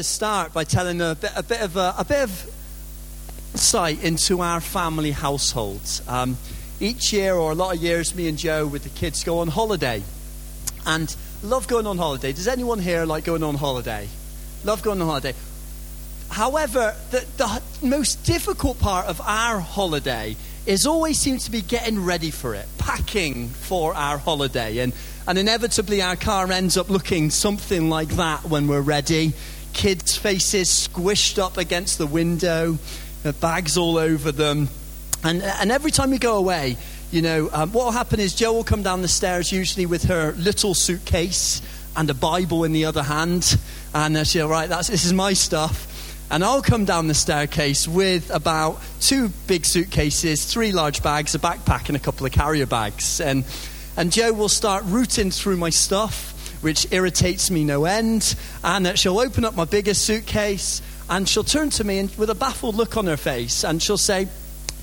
to start by telling a bit, a bit of a, a bit of insight into our family household. Um, each year, or a lot of years, me and Jo with the kids go on holiday, and love going on holiday. Does anyone here like going on holiday? Love going on holiday. However, the, the most difficult part of our holiday is always seems to be getting ready for it, packing for our holiday, and and inevitably our car ends up looking something like that when we're ready. Kids' faces squished up against the window, bags all over them. And, and every time we go away, you know, um, what will happen is Jo will come down the stairs, usually with her little suitcase and a Bible in the other hand. And uh, she'll, right, that's, this is my stuff. And I'll come down the staircase with about two big suitcases, three large bags, a backpack, and a couple of carrier bags. And and Jo will start rooting through my stuff, which irritates me no end. And that she'll open up my biggest suitcase and she'll turn to me and, with a baffled look on her face and she'll say,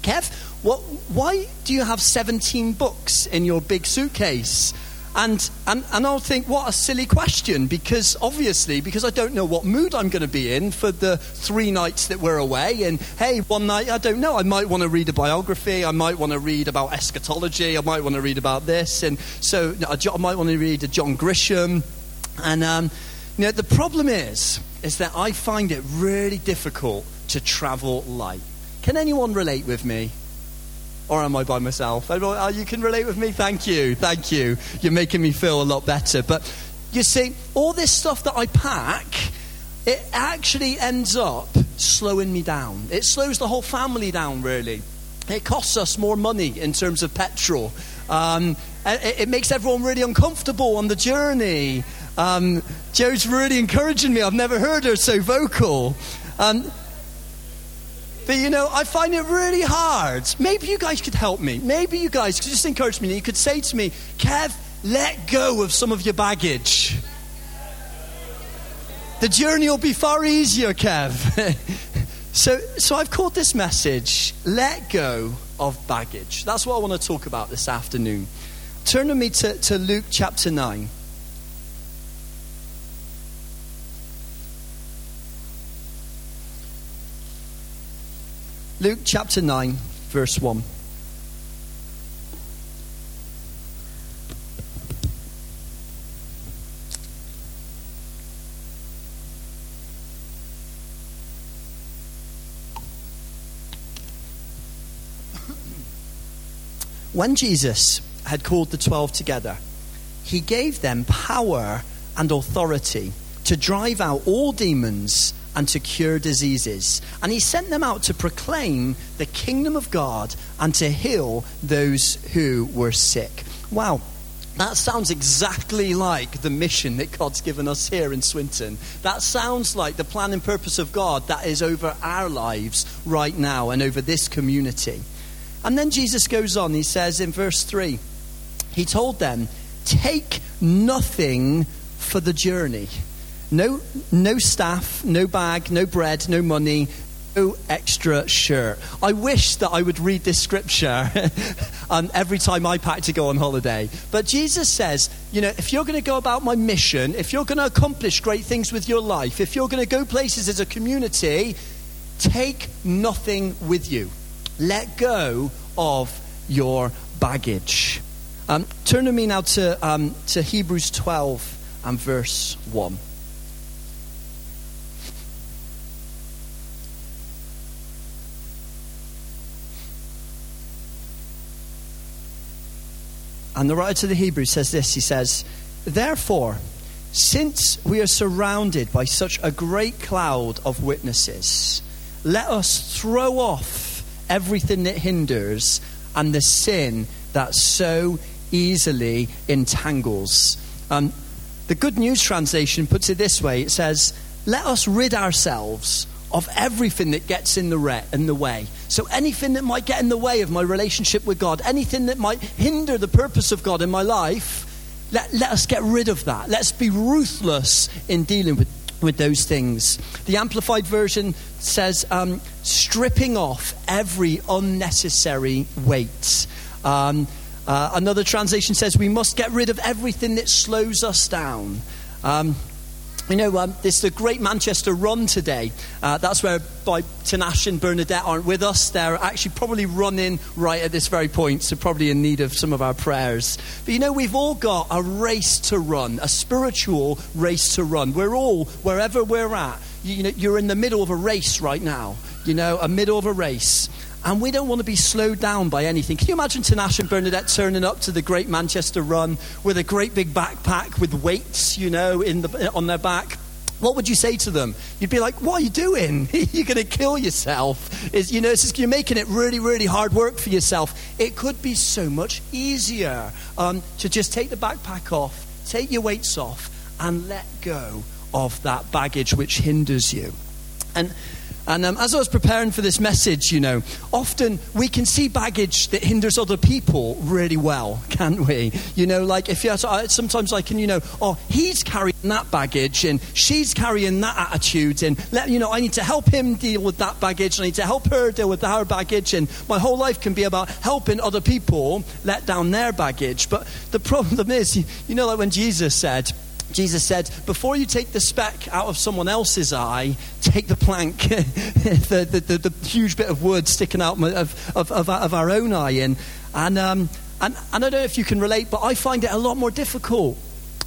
Kev, what, why do you have 17 books in your big suitcase? And, and, and I'll think, what a silly question, because obviously, because I don't know what mood I'm going to be in for the three nights that we're away. And hey, one night, I don't know, I might want to read a biography, I might want to read about eschatology, I might want to read about this. And so I might want to read a John Grisham. And um, you know, the problem is, is that I find it really difficult to travel light. Can anyone relate with me? Or am I by myself? Oh, you can relate with me? Thank you. Thank you. You're making me feel a lot better. But you see, all this stuff that I pack, it actually ends up slowing me down. It slows the whole family down, really. It costs us more money in terms of petrol. Um, it, it, makes everyone really uncomfortable on the journey. Um, Jo's really encouraging me. I've never heard her so vocal. Um, but you know, I find it really hard. Maybe you guys could help me. Maybe you guys could just encourage me. You could say to me, Kev, let go of some of your baggage. The journey will be far easier, Kev. so, so I've called this message, Let Go of Baggage. That's what I want to talk about this afternoon. Turn with me to, to Luke chapter 9. Luke chapter 9, verse 1. When Jesus had called the twelve together, he gave them power and authority to drive out all demons and to cure diseases. And he sent them out to proclaim the kingdom of God and to heal those who were sick. Wow. That sounds exactly like the mission that God's given us here in Swinton. That sounds like the plan and purpose of God that is over our lives right now and over this community. And then Jesus goes on, he says in verse 3, he told them, Take nothing for the journey no, no staff, no bag, no bread, no money, no extra shirt. I wish that I would read this scripture um, every time I pack to go on holiday. But Jesus says, you know, if you're going to go about my mission, if you're going to accomplish great things with your life, if you're going to go places as a community, take nothing with you. Let go of your baggage. Um, turn to me now to, um, to Hebrews 12 and verse 1. And the writer to the Hebrews says this He says, Therefore, since we are surrounded by such a great cloud of witnesses, let us throw off everything that hinders and the sin that so easily entangles. Um, the Good News translation puts it this way it says, Let us rid ourselves of everything that gets in the, re- in the way. So, anything that might get in the way of my relationship with God, anything that might hinder the purpose of God in my life, let, let us get rid of that. Let's be ruthless in dealing with, with those things. The Amplified Version says, um, stripping off every unnecessary weight. Um, uh, another translation says, we must get rid of everything that slows us down. Um, you know, um, this is the Great Manchester Run today. Uh, that's where by Tanash and Bernadette aren't with us. They're actually probably running right at this very point, so probably in need of some of our prayers. But you know, we've all got a race to run, a spiritual race to run. We're all, wherever we're at, you, know, you're in the middle of a race right now. You know, a middle of a race. And we don't want to be slowed down by anything. Can you imagine Tanash and Bernadette turning up to the Great Manchester Run with a great big backpack with weights, you know, in the, on their back? What would you say to them? You'd be like, "What are you doing? you're going to kill yourself. Is you know, just, you're making it really, really hard work for yourself. It could be so much easier um, to just take the backpack off, take your weights off, and let go of that baggage which hinders you." And and um, as I was preparing for this message, you know, often we can see baggage that hinders other people really well, can't we? You know, like if you sometimes I can, you know, oh, he's carrying that baggage and she's carrying that attitude, and let you know, I need to help him deal with that baggage, and I need to help her deal with her baggage, and my whole life can be about helping other people let down their baggage. But the problem is, you know, like when Jesus said, Jesus said, Before you take the speck out of someone else's eye, take the plank, the, the, the, the, huge bit of wood sticking out of, of, of, of our own eye. in. and, um, and, and I don't know if you can relate, but I find it a lot more difficult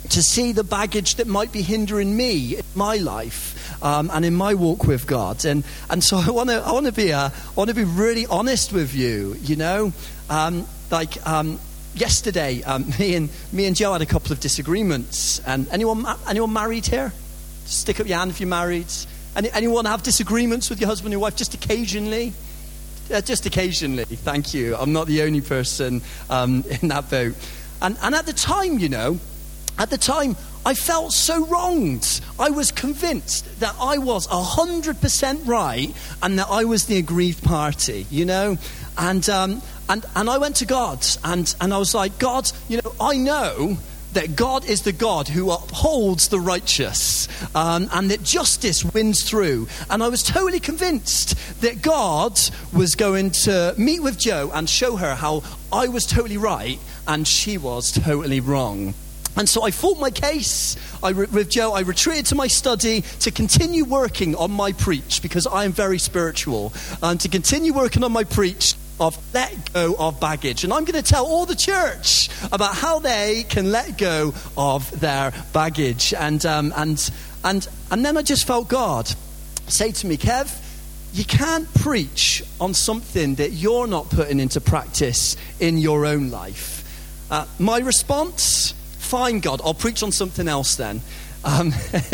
to see the baggage that might be hindering me in my life um, and in my walk with God. And, and so I want to I wanna be, uh, wanna be really honest with you, you know? Um, like, um, yesterday, um, me, and, me and Jo had a couple of disagreements. And anyone, anyone married here? Stick up your hand if you're married. Any, anyone have disagreements with your husband or wife just occasionally? Uh, just occasionally, thank you. I'm not the only person um, in that boat. And, and at the time, you know, at the time, I felt so wronged. I was convinced that I was 100% right and that I was the aggrieved party, you know? And, um, and, and I went to God and, and I was like, God, you know, I know that God is the God who upholds the righteous um, and that justice wins through. And I was totally convinced that God was going to meet with Jo and show her how I was totally right and she was totally wrong. And so I fought my case I, with Jo. I retreated to my study to continue working on my preach because I am very spiritual. And to continue working on my preach of let go of baggage. And I'm going to tell all the church about how they can let go of their baggage. And, um, and, and, and then I just felt God say to me, Kev, you can't preach on something that you're not putting into practice in your own life. Uh, my response, fine, God, I'll preach on something else then. Um,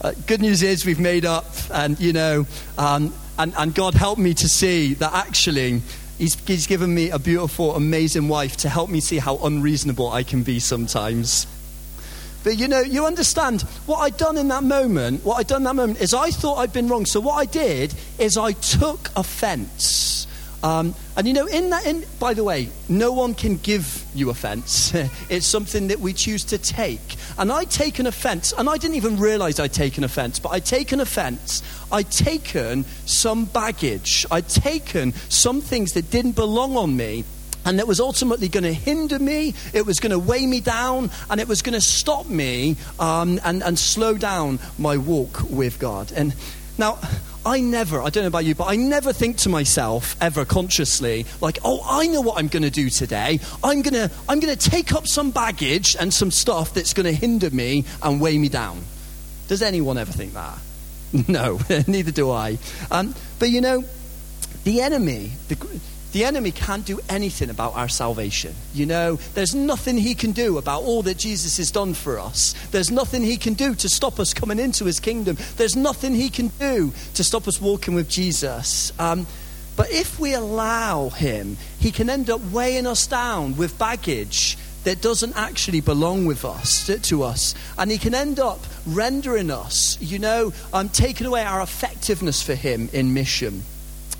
uh, good news is we've made up, and you know, um, and, and God helped me to see that actually he's, he's given me a beautiful, amazing wife to help me see how unreasonable I can be sometimes. But you know, you understand what I'd done in that moment, what I'd done that moment is I thought I'd been wrong. So what I did is I took offense um, and you know, in that, in, by the way, no one can give you offense. it's something that we choose to take. And I'd taken offense, and I didn't even realize I'd taken offense, but I'd taken offense. I'd taken some baggage. I'd taken some things that didn't belong on me and that was ultimately going to hinder me, it was going to weigh me down, and it was going to stop me um, and, and slow down my walk with God. And now, I never, I don't know about you, but I never think to myself ever consciously, like, oh, I know what I'm going to do today. I'm going to I'm going to take up some baggage and some stuff that's going to hinder me and weigh me down. Does anyone ever think that? No, neither do I. Um, but you know, the enemy, the, the enemy can't do anything about our salvation. You know, there's nothing he can do about all that Jesus has done for us. There's nothing he can do to stop us coming into his kingdom. There's nothing he can do to stop us walking with Jesus. Um, but if we allow him, he can end up weighing us down with baggage that doesn't actually belong with us to us and he can end up rendering us you know um, taking away our effectiveness for him in mission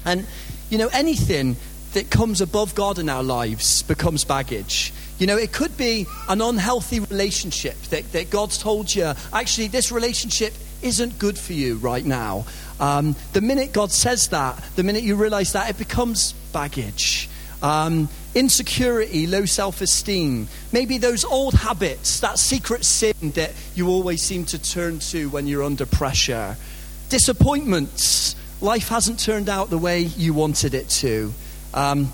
and you know anything that comes above God in our lives becomes baggage. You know, it could be an unhealthy relationship that, that God's told you, actually, this relationship isn't good for you right now. Um, the minute God says that, the minute you realize that, it becomes baggage. Um, insecurity, low self esteem, maybe those old habits, that secret sin that you always seem to turn to when you're under pressure, disappointments, life hasn't turned out the way you wanted it to. Um,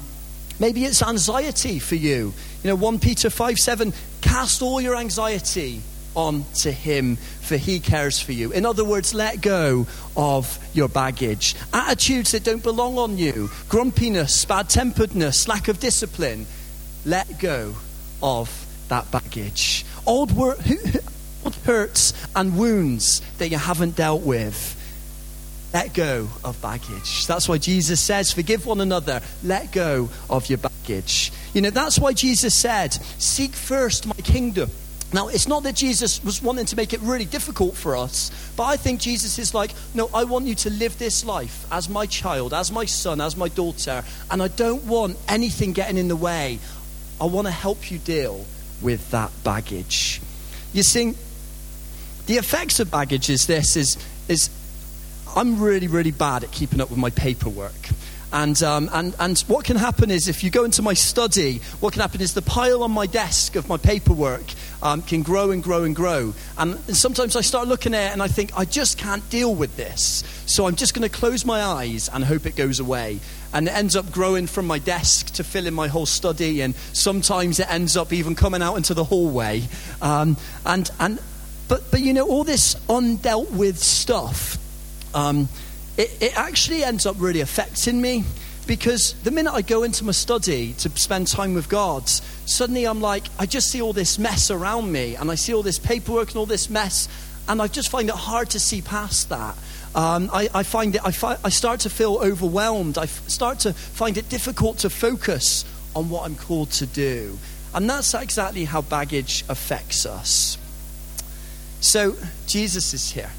maybe it's anxiety for you. You know, 1 Peter 5 7, cast all your anxiety on to Him, for He cares for you. In other words, let go of your baggage. Attitudes that don't belong on you, grumpiness, bad temperedness, lack of discipline, let go of that baggage. Old, wor- old hurts and wounds that you haven't dealt with. Let go of baggage. That's why Jesus says, Forgive one another. Let go of your baggage. You know, that's why Jesus said, Seek first my kingdom now, it's not that Jesus was wanting to make it really difficult for us, but I think Jesus is like, no, I want you to live this life as my child, as my son, as my daughter, and I don't want anything getting in the way. I want to help you deal with that baggage. You see, the effects of baggage is this is, is I'm really, really bad at keeping up with my paperwork. And, um, and, and what can happen is if you go into my study, what can happen is the pile on my desk of my paperwork um, can grow and grow and grow. And, and sometimes I start looking at it and I think, I just can't deal with this. So I'm just going to close my eyes and hope it goes away. And it ends up growing from my desk to fill in my whole study. And sometimes it ends up even coming out into the hallway. Um, and, and, but, but you know, all this undealt with stuff. Um, it, it actually ends up really affecting me because the minute I go into my study to spend time with God, suddenly I'm like, I just see all this mess around me and I see all this paperwork and all this mess, and I just find it hard to see past that. Um, I, I, find it, I, fi- I start to feel overwhelmed. I f- start to find it difficult to focus on what I'm called to do. And that's exactly how baggage affects us. So, Jesus is here.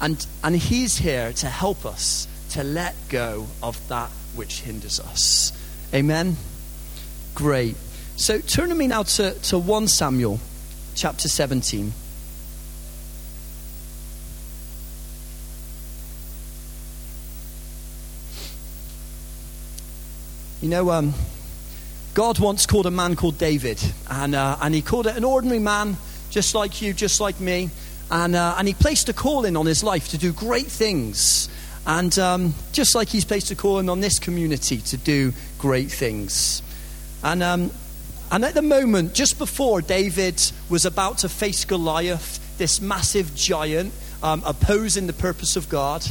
And, and He's here to help us to let go of that which hinders us. Amen? Great. So turn to me now to, to 1 Samuel chapter 17. You know, um, God once called a man called David, and, uh, and he called it an ordinary man, just like you, just like me. And, uh, and he placed a calling on his life to do great things. And um, just like he's placed a calling on this community to do great things. And, um, and at the moment, just before David was about to face Goliath, this massive giant um, opposing the purpose of God,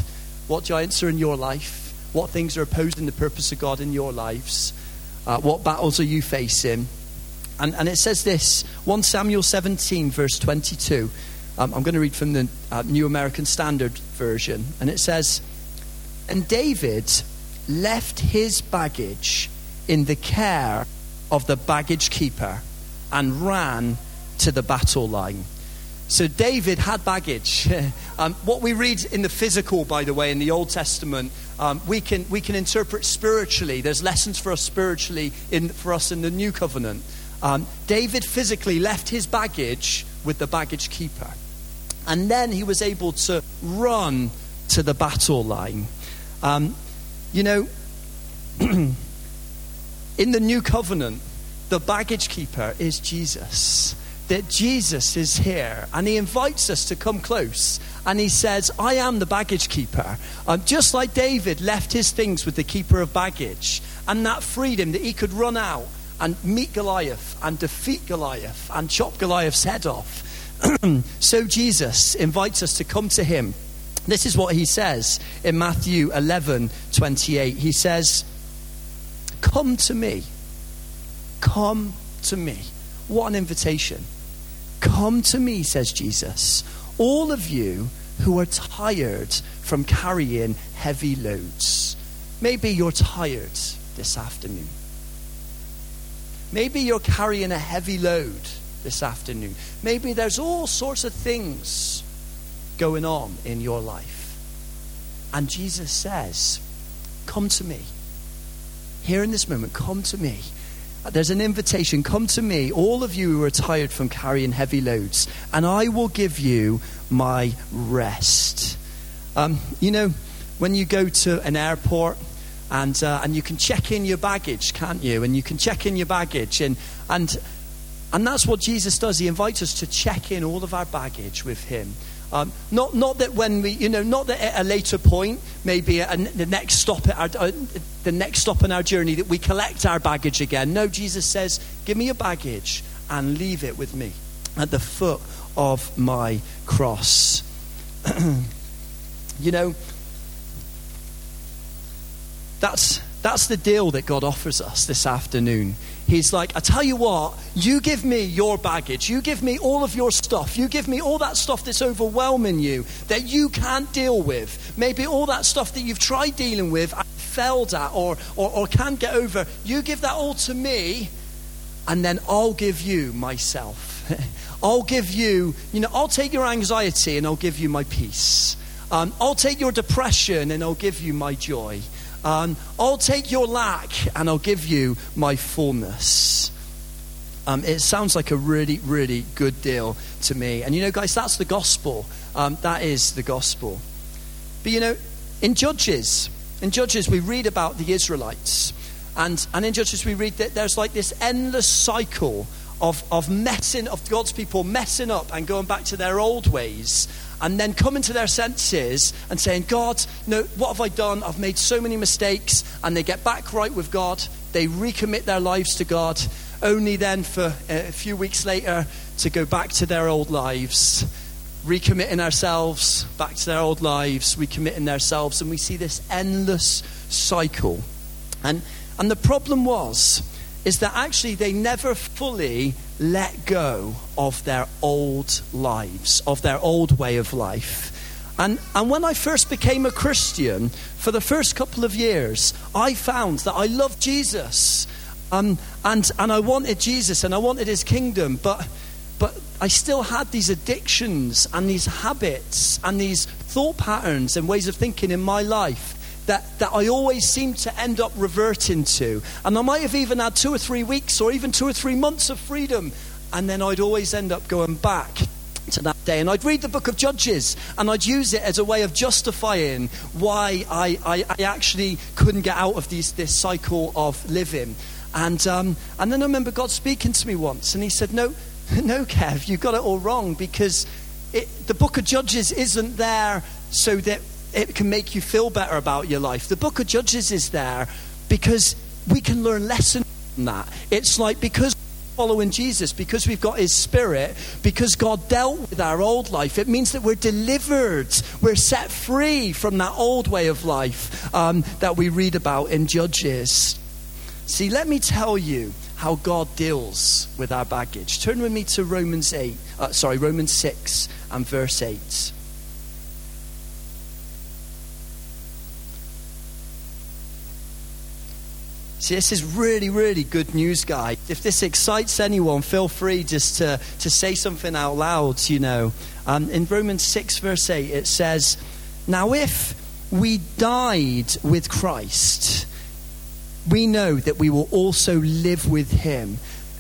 what giants are in your life? What things are opposing the purpose of God in your lives? Uh, what battles are you facing? And, and it says this 1 Samuel 17, verse 22. Um, I'm going to read from the uh, New American Standard Version. And it says, And David left his baggage in the care of the baggage keeper and ran to the battle line. So David had baggage. um, what we read in the physical, by the way, in the Old Testament, um, we, can, we can interpret spiritually. There's lessons for us spiritually in, for us in the New Covenant. Um, David physically left his baggage with the baggage keeper. And then he was able to run to the battle line. Um, you know, in the new covenant, the baggage keeper is Jesus. That Jesus is here and he invites us to come close. And he says, I am the baggage keeper. Um, just like David left his things with the keeper of baggage and that freedom that he could run out and meet Goliath and defeat Goliath and chop Goliath's head off. so Jesus invites us to come to him. This is what he says in Matthew 11 28. He says, Come to me. Come to me. What an invitation. Come to me, says Jesus. All of you who are tired from carrying heavy loads. Maybe you're tired this afternoon. Maybe you're carrying a heavy load this afternoon. Maybe there's all sorts of things going on in your life. And Jesus says, Come to me. Here in this moment, come to me. There's an invitation. Come to me, all of you who are tired from carrying heavy loads, and I will give you my rest. Um, you know, when you go to an airport, And, uh, and you can check in your baggage, can't you? And you can check in your baggage. And, and, and that's what Jesus does. He invites us to check in all of our baggage with Him. Um, not, not that when we, you know, not that at a later point, maybe a, the next stop at our, uh, the next stop in our journey, that we collect our baggage again. No, Jesus says, "Give me your baggage and leave it with me at the foot of my cross." you know, that's that's the deal that God offers us this afternoon. He's like, I tell you what, you give me your baggage. You give me all of your stuff. You give me all that stuff that's overwhelming you, that you can't deal with. Maybe all that stuff that you've tried dealing with, failed at, or, or, or can't get over. You give that all to me, and then I'll give you myself. I'll give you, you know, I'll take your anxiety and I'll give you my peace. Um, I'll take your depression and I'll give you my joy. Um, I'll take your lack and I'll give you my fullness. Um, it sounds like a really, really good deal to me. And you know, guys, that's the gospel. Um, that is the gospel. But you know, in Judges, in Judges, we read about the Israelites. And, and in Judges, we read that there's like this endless cycle of, of messing, of God's people messing up and going back to their old ways and then coming to their senses and saying, God, no, what have I done? I've made so many mistakes. And they get back right with God. They recommit their lives to God, only then for a few weeks later to go back to their old lives. Recommitting ourselves back to their old lives, recommitting ourselves, and we see this endless cycle. And, and the problem was, is that actually they never fully let go of their old lives, of their old way of life. And, and when I first became a Christian, for the first couple of years, I found that I loved Jesus. Um, and, and I wanted Jesus and I wanted his kingdom, but, but I still had these addictions and these habits and these thought patterns and ways of thinking in my life that, that I always seem to end up reverting to. And I might have even had two or three weeks or even two or three months of freedom, and then I'd always end up going back to that day. And I'd read the book of Judges and I'd use it as a way of justifying why I, I, I actually couldn't get out of these, this cycle of living. And, um, and then I remember God speaking to me once and He said, No, no, Kev, you got it all wrong because it, the book of Judges isn't there so that it can make you feel better about your life. The book of Judges is there because we can learn lessons from that. It's like because following Jesus, because we've got His Spirit, because God dealt with our old life, it means that we're delivered, we're set free from that old way of life um, that we read about in Judges. See, let me tell you how God deals with our baggage. Turn with me to Romans 8, uh, sorry, Romans 6 and verse 8. See, this is really, really good news, guys. If this excites anyone, feel free just to, to say something out loud, you know. Um, in Romans 6, verse 8, it says, Now if we died with Christ, we know that we will also live with him.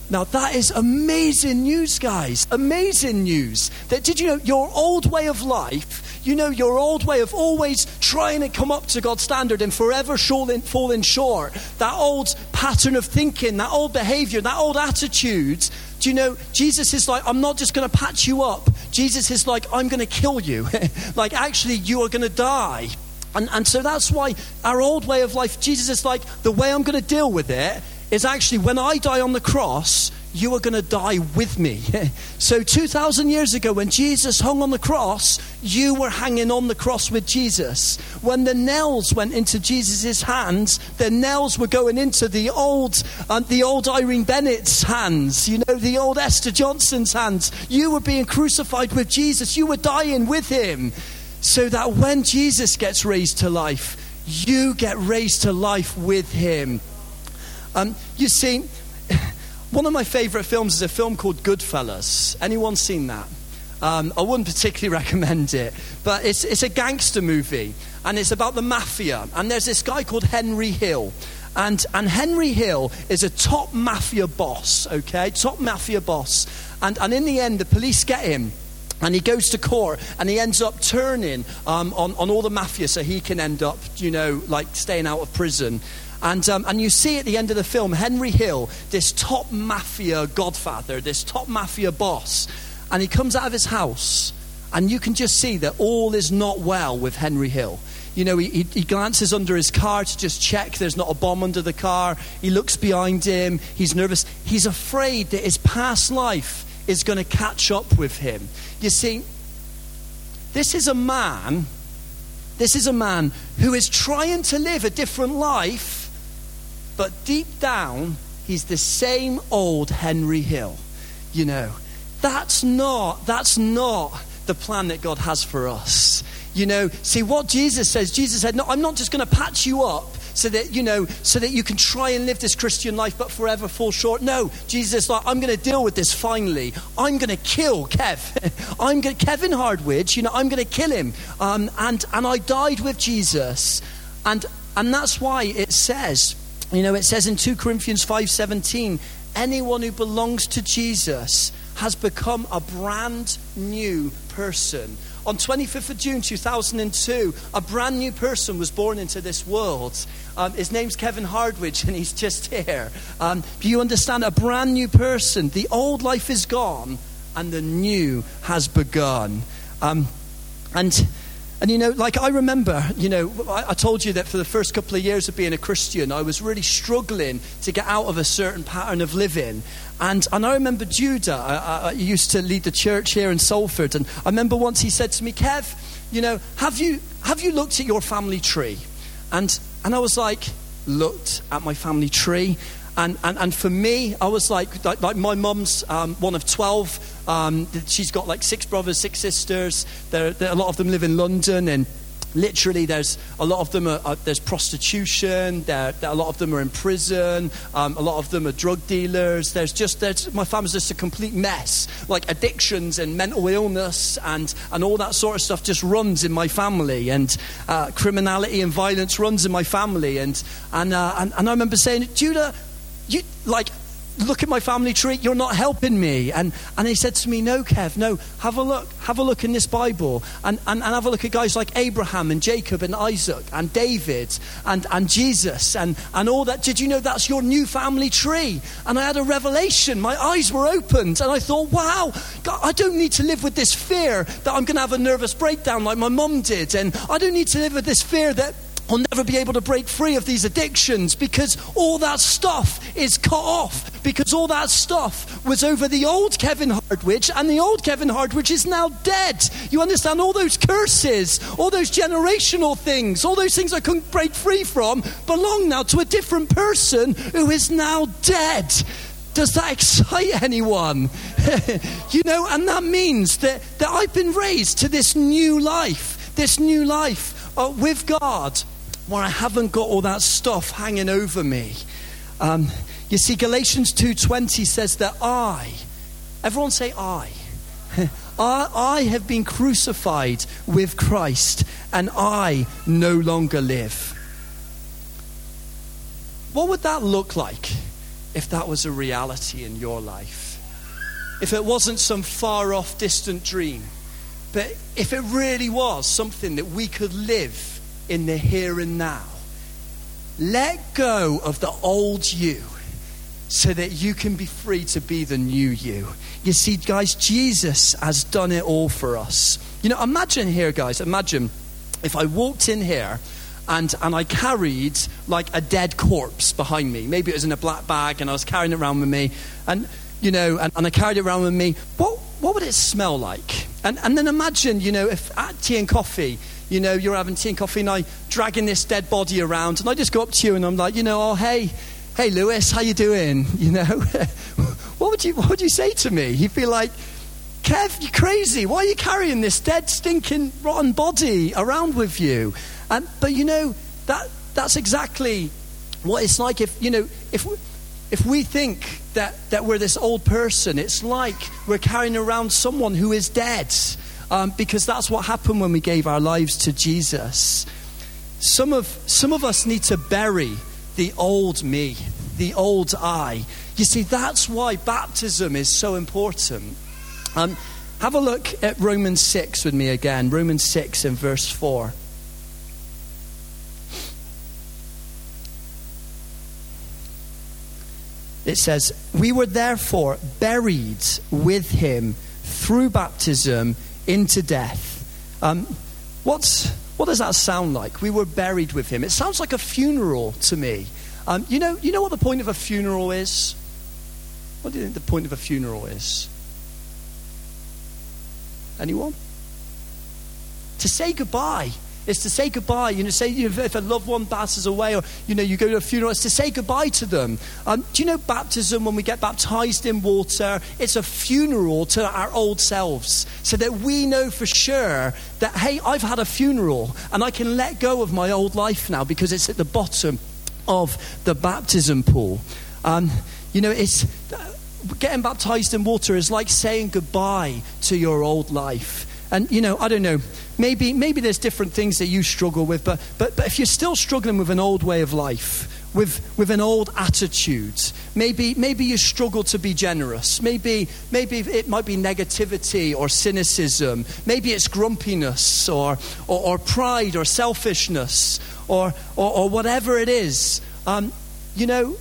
Now, that is amazing news, guys. Amazing news. That did you know your old way of life you know, your old way of always trying to come up to God's standard and forever falling short, that old pattern of thinking, that old behavior, that old attitude, do you know, Jesus is like, I'm not just going to patch you up. Jesus is like, I'm going to kill you. like, actually, you are going to die. And, and so that's why our old way of life, Jesus is like, the way I'm going to deal with it is actually when I die on the cross, you are going to die with me. so, 2,000 years ago, when Jesus hung on the cross, you were hanging on the cross with Jesus. When the nails went into Jesus' hands, the nails were going into the old, uh, the old Irene Bennett's hands, you know, the old Esther Johnson's hands. You were being crucified with Jesus, you were dying with him. So that when Jesus gets raised to life, you get raised to life with him. Um, you see, one of my favorite films is a film called Goodfellas. Anyone seen that? Um, I wouldn't particularly recommend it, but it's, it's a gangster movie and it's about the mafia. And there's this guy called Henry Hill. And, and Henry Hill is a top mafia boss, okay? Top mafia boss. And, and in the end, the police get him and he goes to court and he ends up turning um, on, on all the mafia so he can end up, you know, like staying out of prison. And, um, and you see at the end of the film Henry Hill, this top mafia godfather, this top mafia boss, and he comes out of his house, and you can just see that all is not well with Henry Hill. You know, he, he, glances under his car to just check there's not a bomb under the car. He looks behind him. He's nervous. He's afraid that his past life is going to catch up with him. You see, this is a man, this is a man who is trying to live a different life, but deep down, he's the same old Henry Hill. You know, that's not, that's not the plan that God has for us. You know, see what Jesus says. Jesus said, No, I'm not just going to patch you up so that, you know, so that you can try and live this Christian life but forever fall short. No, Jesus like, I'm going to deal with this finally. I'm going to kill Kev. I'm going Kevin Hardwidge, you know, I'm going to kill him. Um, and, and I died with Jesus. And, and that's why it says, you know, it says in 2 Corinthians 5.17, anyone who belongs to Jesus has become a brand new person. On 25th of June 2002, a brand new person was born into this world. Um, his name's Kevin Hardwidge, and he's just here. Um, do you understand? A brand new person. The old life is gone, and the new has begun. Um, and and you know, like I remember, you know, I, I, told you that for the first couple of years of being a Christian, I was really struggling to get out of a certain pattern of living. And, and I remember Judah, I, I used to lead the church here in Salford, and I remember once he said to me, Kev, you know, have you, have you looked at your family tree? And, and I was like, looked at my family tree. And, and, and for me, I was like, like, like my mum's um, one of 12. Um, she's got like six brothers, six sisters. There, there, a lot of them live in London. And literally, there's a lot of them are, are there's prostitution. There, a lot of them are in prison. Um, a lot of them are drug dealers. There's just, there's, my family's just a complete mess. Like addictions and mental illness and, and all that sort of stuff just runs in my family. And uh, criminality and violence runs in my family. And, and, uh, and, and I remember saying, Judah, you, like, look at my family tree, you're not helping me. And, and he said to me, No, Kev, no, have a look. Have a look in this Bible and, and, and have a look at guys like Abraham and Jacob and Isaac and David and, and Jesus and, and all that. Did you know that's your new family tree? And I had a revelation. My eyes were opened and I thought, wow, God, I don't need to live with this fear that I'm going to have a nervous breakdown like my mum did. And I don't need to live with this fear that I'll never be able to break free of these addictions because all that stuff is cut off. Because all that stuff was over the old Kevin Hardwidge, and the old Kevin Hardwidge is now dead. You understand? All those curses, all those generational things, all those things I couldn't break free from belong now to a different person who is now dead. Does that excite anyone? you know, and that means that, that I've been raised to this new life, this new life uh, with God where I haven't got all that stuff hanging over me. Um, you see, Galatians 2.20 says that I, everyone say I, I, I have been crucified with Christ and I no longer live. What would that look like if that was a reality in your life? If it wasn't some far off, distant dream, but if it really was something that we could live in the here and now. Let go of the old you so that you can be free to be the new you. You see, guys, Jesus has done it all for us. You know, imagine here, guys, imagine if I walked in here and, and I carried like a dead corpse behind me. Maybe it was in a black bag and I was carrying it around with me. And, you know, and, and I carried it around with me. What, what would it smell like? And, and then imagine, you know, if at tea and coffee, you know, you're having tea and coffee and I dragging this dead body around and I just go up to you and I'm like, you know, oh, hey, hey, Lewis, how you doing? You know, what would you, what would you say to me? You'd be like, Kev, you're crazy. Why are you carrying this dead, stinking, rotten body around with you? And, but you know, that, that's exactly what it's like if, you know, if, if we think that, that we're this old person, it's like we're carrying around someone who is dead um, because that's what happened when we gave our lives to Jesus. Some of, some of us need to bury the old me, the old I. You see, that's why baptism is so important. Um, have a look at Romans 6 with me again. Romans 6 and verse 4. It says, We were therefore buried with him through baptism into death. Um, what's, what does that sound like? We were buried with him. It sounds like a funeral to me. Um, you, know, you know what the point of a funeral is? What do you think the point of a funeral is? Anyone? To say goodbye. It's to say goodbye. You know, say if a loved one passes away, or you know, you go to a funeral. It's to say goodbye to them. Um, do you know baptism? When we get baptized in water, it's a funeral to our old selves, so that we know for sure that hey, I've had a funeral, and I can let go of my old life now because it's at the bottom of the baptism pool. Um, you know, it's getting baptized in water is like saying goodbye to your old life. And, you know, I don't know, maybe, maybe there's different things that you struggle with, but, but, but if you're still struggling with an old way of life, with, with an old attitude, maybe, maybe you struggle to be generous, maybe, maybe it might be negativity or cynicism, maybe it's grumpiness or, or, or pride or selfishness or, or, or whatever it is. Um, you know,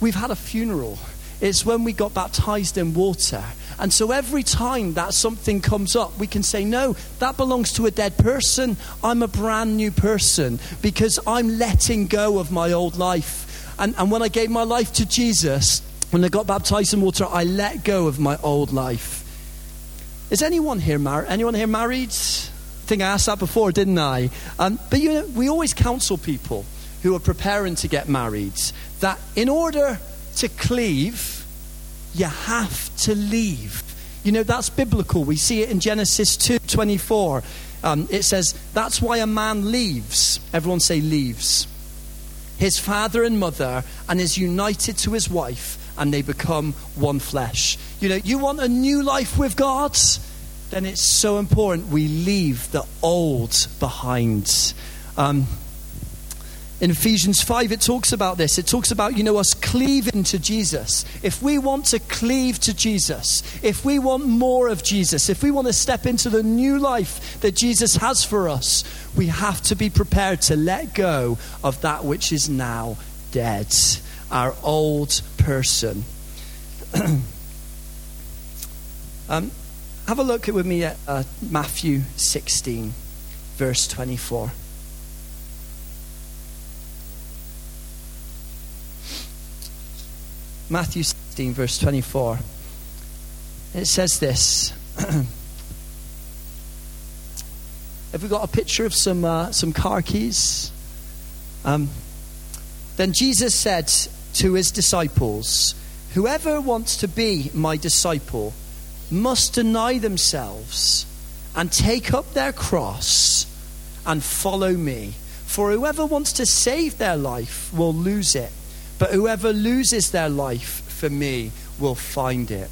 we've had a funeral. It's when we got baptized in water. And so every time that something comes up, we can say, No, that belongs to a dead person. I'm a brand new person because I'm letting go of my old life. And, and when I gave my life to Jesus, when I got baptized in water, I let go of my old life. Is anyone here married? Anyone here married? I think I asked that before, didn't I? Um, but you know, we always counsel people who are preparing to get married that in order to cleave, you have to leave. You know, that's biblical. We see it in Genesis 2 24. Um, it says, That's why a man leaves. Everyone say, leaves. His father and mother, and is united to his wife, and they become one flesh. You know, you want a new life with God? Then it's so important we leave the old behind. Um, in Ephesians 5, it talks about this. It talks about, you know, us cleaving to Jesus. If we want to cleave to Jesus, if we want more of Jesus, if we want to step into the new life that Jesus has for us, we have to be prepared to let go of that which is now dead, our old person. um, have a look with me at uh, Matthew 16, verse 24. Matthew 16, verse 24. It says this. Have we got a picture of some, uh, some car keys? Um, then Jesus said to his disciples, Whoever wants to be my disciple must deny themselves and take up their cross and follow me. For whoever wants to save their life will lose it but whoever loses their life for me will find it.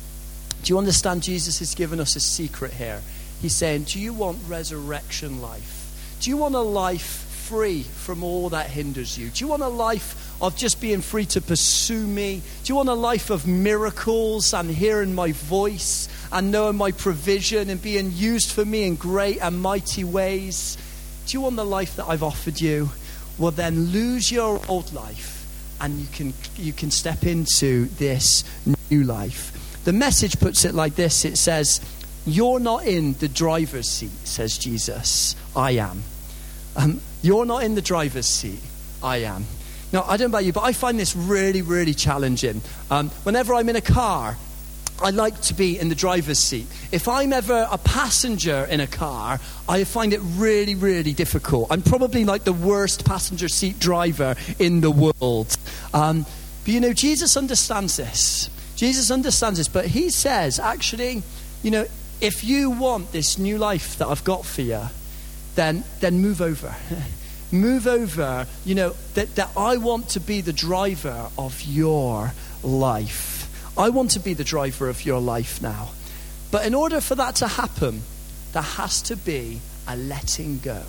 Do you understand? Jesus has given us a secret here. He's saying, Do you want resurrection life? Do you want a life free from all that hinders you? Do you want a life of just being free to pursue me? Do you want a life of miracles and hearing my voice and knowing my provision and being used for me in great and mighty ways? Do you want the life that I've offered you? Well, then lose your old life and you can, you can step into this new life. The message puts it like this it says, You're not in the driver's seat, says Jesus. I am. Um, you're not in the driver's seat. I am. Now, I don't know about you, but I find this really, really challenging. Um, whenever I'm in a car I like to be in the driver's seat. If I'm ever a passenger in a car, I find it really, really difficult. I'm probably like the worst passenger seat driver in the world. Um, but you know, Jesus understands this. Jesus understands this, but he says, actually, you know, if you want this new life that I've got for you, then, then move over. move over, you know, that, that I want to be the driver of your life. I want to be the driver of your life now. But in order for that to happen, there has to be a letting go.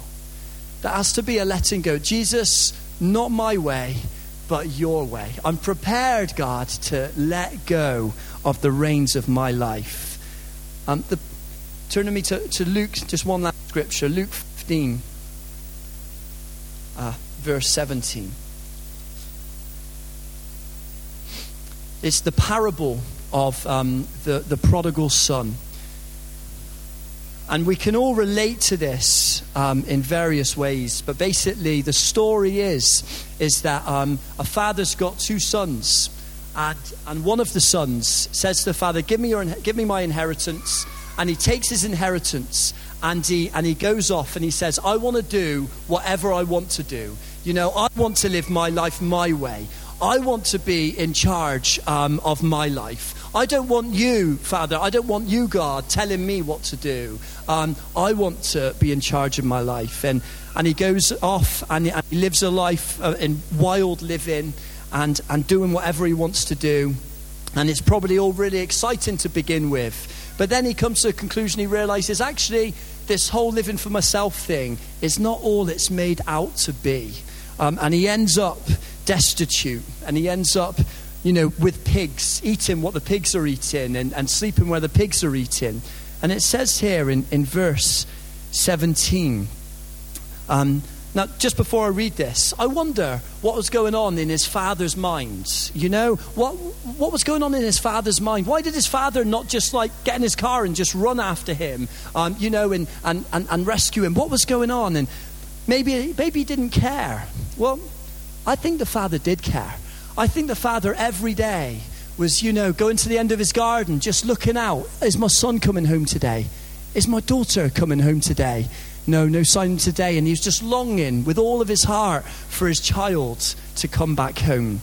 There has to be a letting go. Jesus, not my way, but your way. I'm prepared, God, to let go of the reins of my life. Um, the, Turn to me to, to Luke, just one last scripture, Luke 15, uh, verse 17. It's the parable of um, the, the prodigal son. And we can all relate to this um, in various ways. But basically, the story is, is that um, a father's got two sons. And, and one of the sons says to the father, give me, your, give me my inheritance. And he takes his inheritance and he, and he goes off and he says, I want to do whatever I want to do. You know, I want to live my life my way. I want to be in charge um, of my life. I don't want you, Father, I don't want you, God, telling me what to do. Um, I want to be in charge of my life. And, and he goes off and and he lives a life uh, in wild living and, and doing whatever he wants to do. And it's probably all really exciting to begin with. But then he comes to a conclusion, he realizes actually, this whole living for myself thing is not all it's made out to be. Um, and he ends up destitute and he ends up you know, with pigs, eating what the pigs are eating and, and sleeping where the pigs are eating. And it says here in, in verse 17, um, now, just before I read this, I wonder what was going on in his father's mind. You know, what, what was going on in his father's mind? Why did his father not just like get in his car and just run after him, um, you know, and, and, and, and rescue him? What was going on? And maybe, maybe he didn't care. Well, I think the father did care. I think the father every day was, you know, going to the end of his garden, just looking out. Is my son coming home today? Is my daughter coming home today? No, no sign today. And he was just longing with all of his heart for his child to come back home.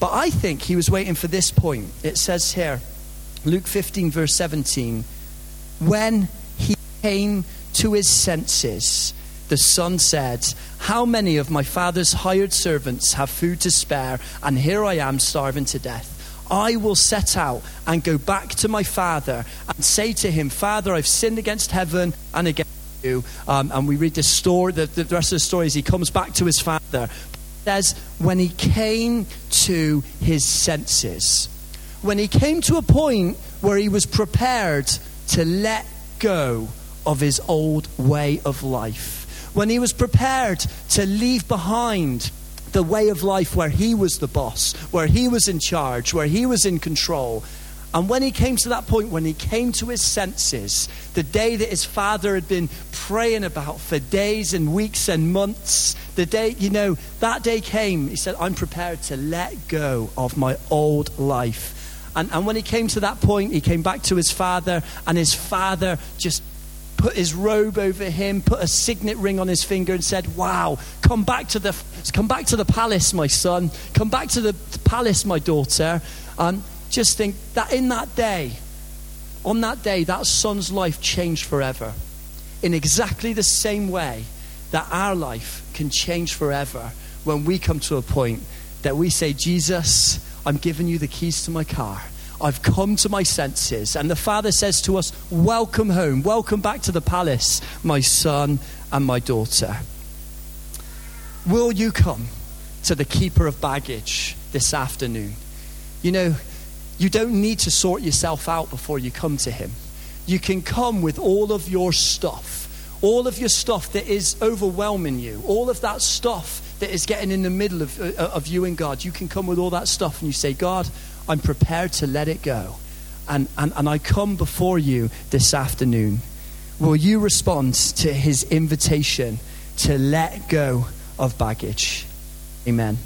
But I think he was waiting for this point. It says here, Luke 15, verse 17, when he came to his senses, the son said, How many of my father's hired servants have food to spare, and here I am starving to death? I will set out and go back to my father and say to him, Father, I've sinned against heaven and against you. Um, and we read the story, the, the rest of the story is he comes back to his father. It says, when he came to his senses, when he came to a point where he was prepared to let go of his old way of life when he was prepared to leave behind the way of life where he was the boss, where he was in charge, where he was in control. And when he came to that point, when he came to his senses, the day that his father had been praying about for days and weeks and months, the day, you know, that day came, he said, I'm prepared to let go of my old life. And, and when he came to that point, he came back to his father, and his father just put his robe over him, put a signet ring on his finger, and said, Wow, come back to the, come back to the palace, my son. Come back to the palace, my daughter. And just think that in that day, on that day, that son's life changed forever. In exactly the same way that our life can change forever when we come to a point that we say, Jesus, I'm giving you the keys to my car. I've come to my senses. And the Father says to us, Welcome home. Welcome back to the palace, my son and my daughter. Will you come to the keeper of baggage this afternoon? You know, you don't need to sort yourself out before you come to him. You can come with all of your stuff, all of your stuff that is overwhelming you, all of that stuff that is getting in the middle of, uh, of you and God. You can come with all that stuff and you say, God, I'm prepared to let it go. And, and, and I come before you this afternoon. Will you respond to his invitation to let go of baggage? Amen.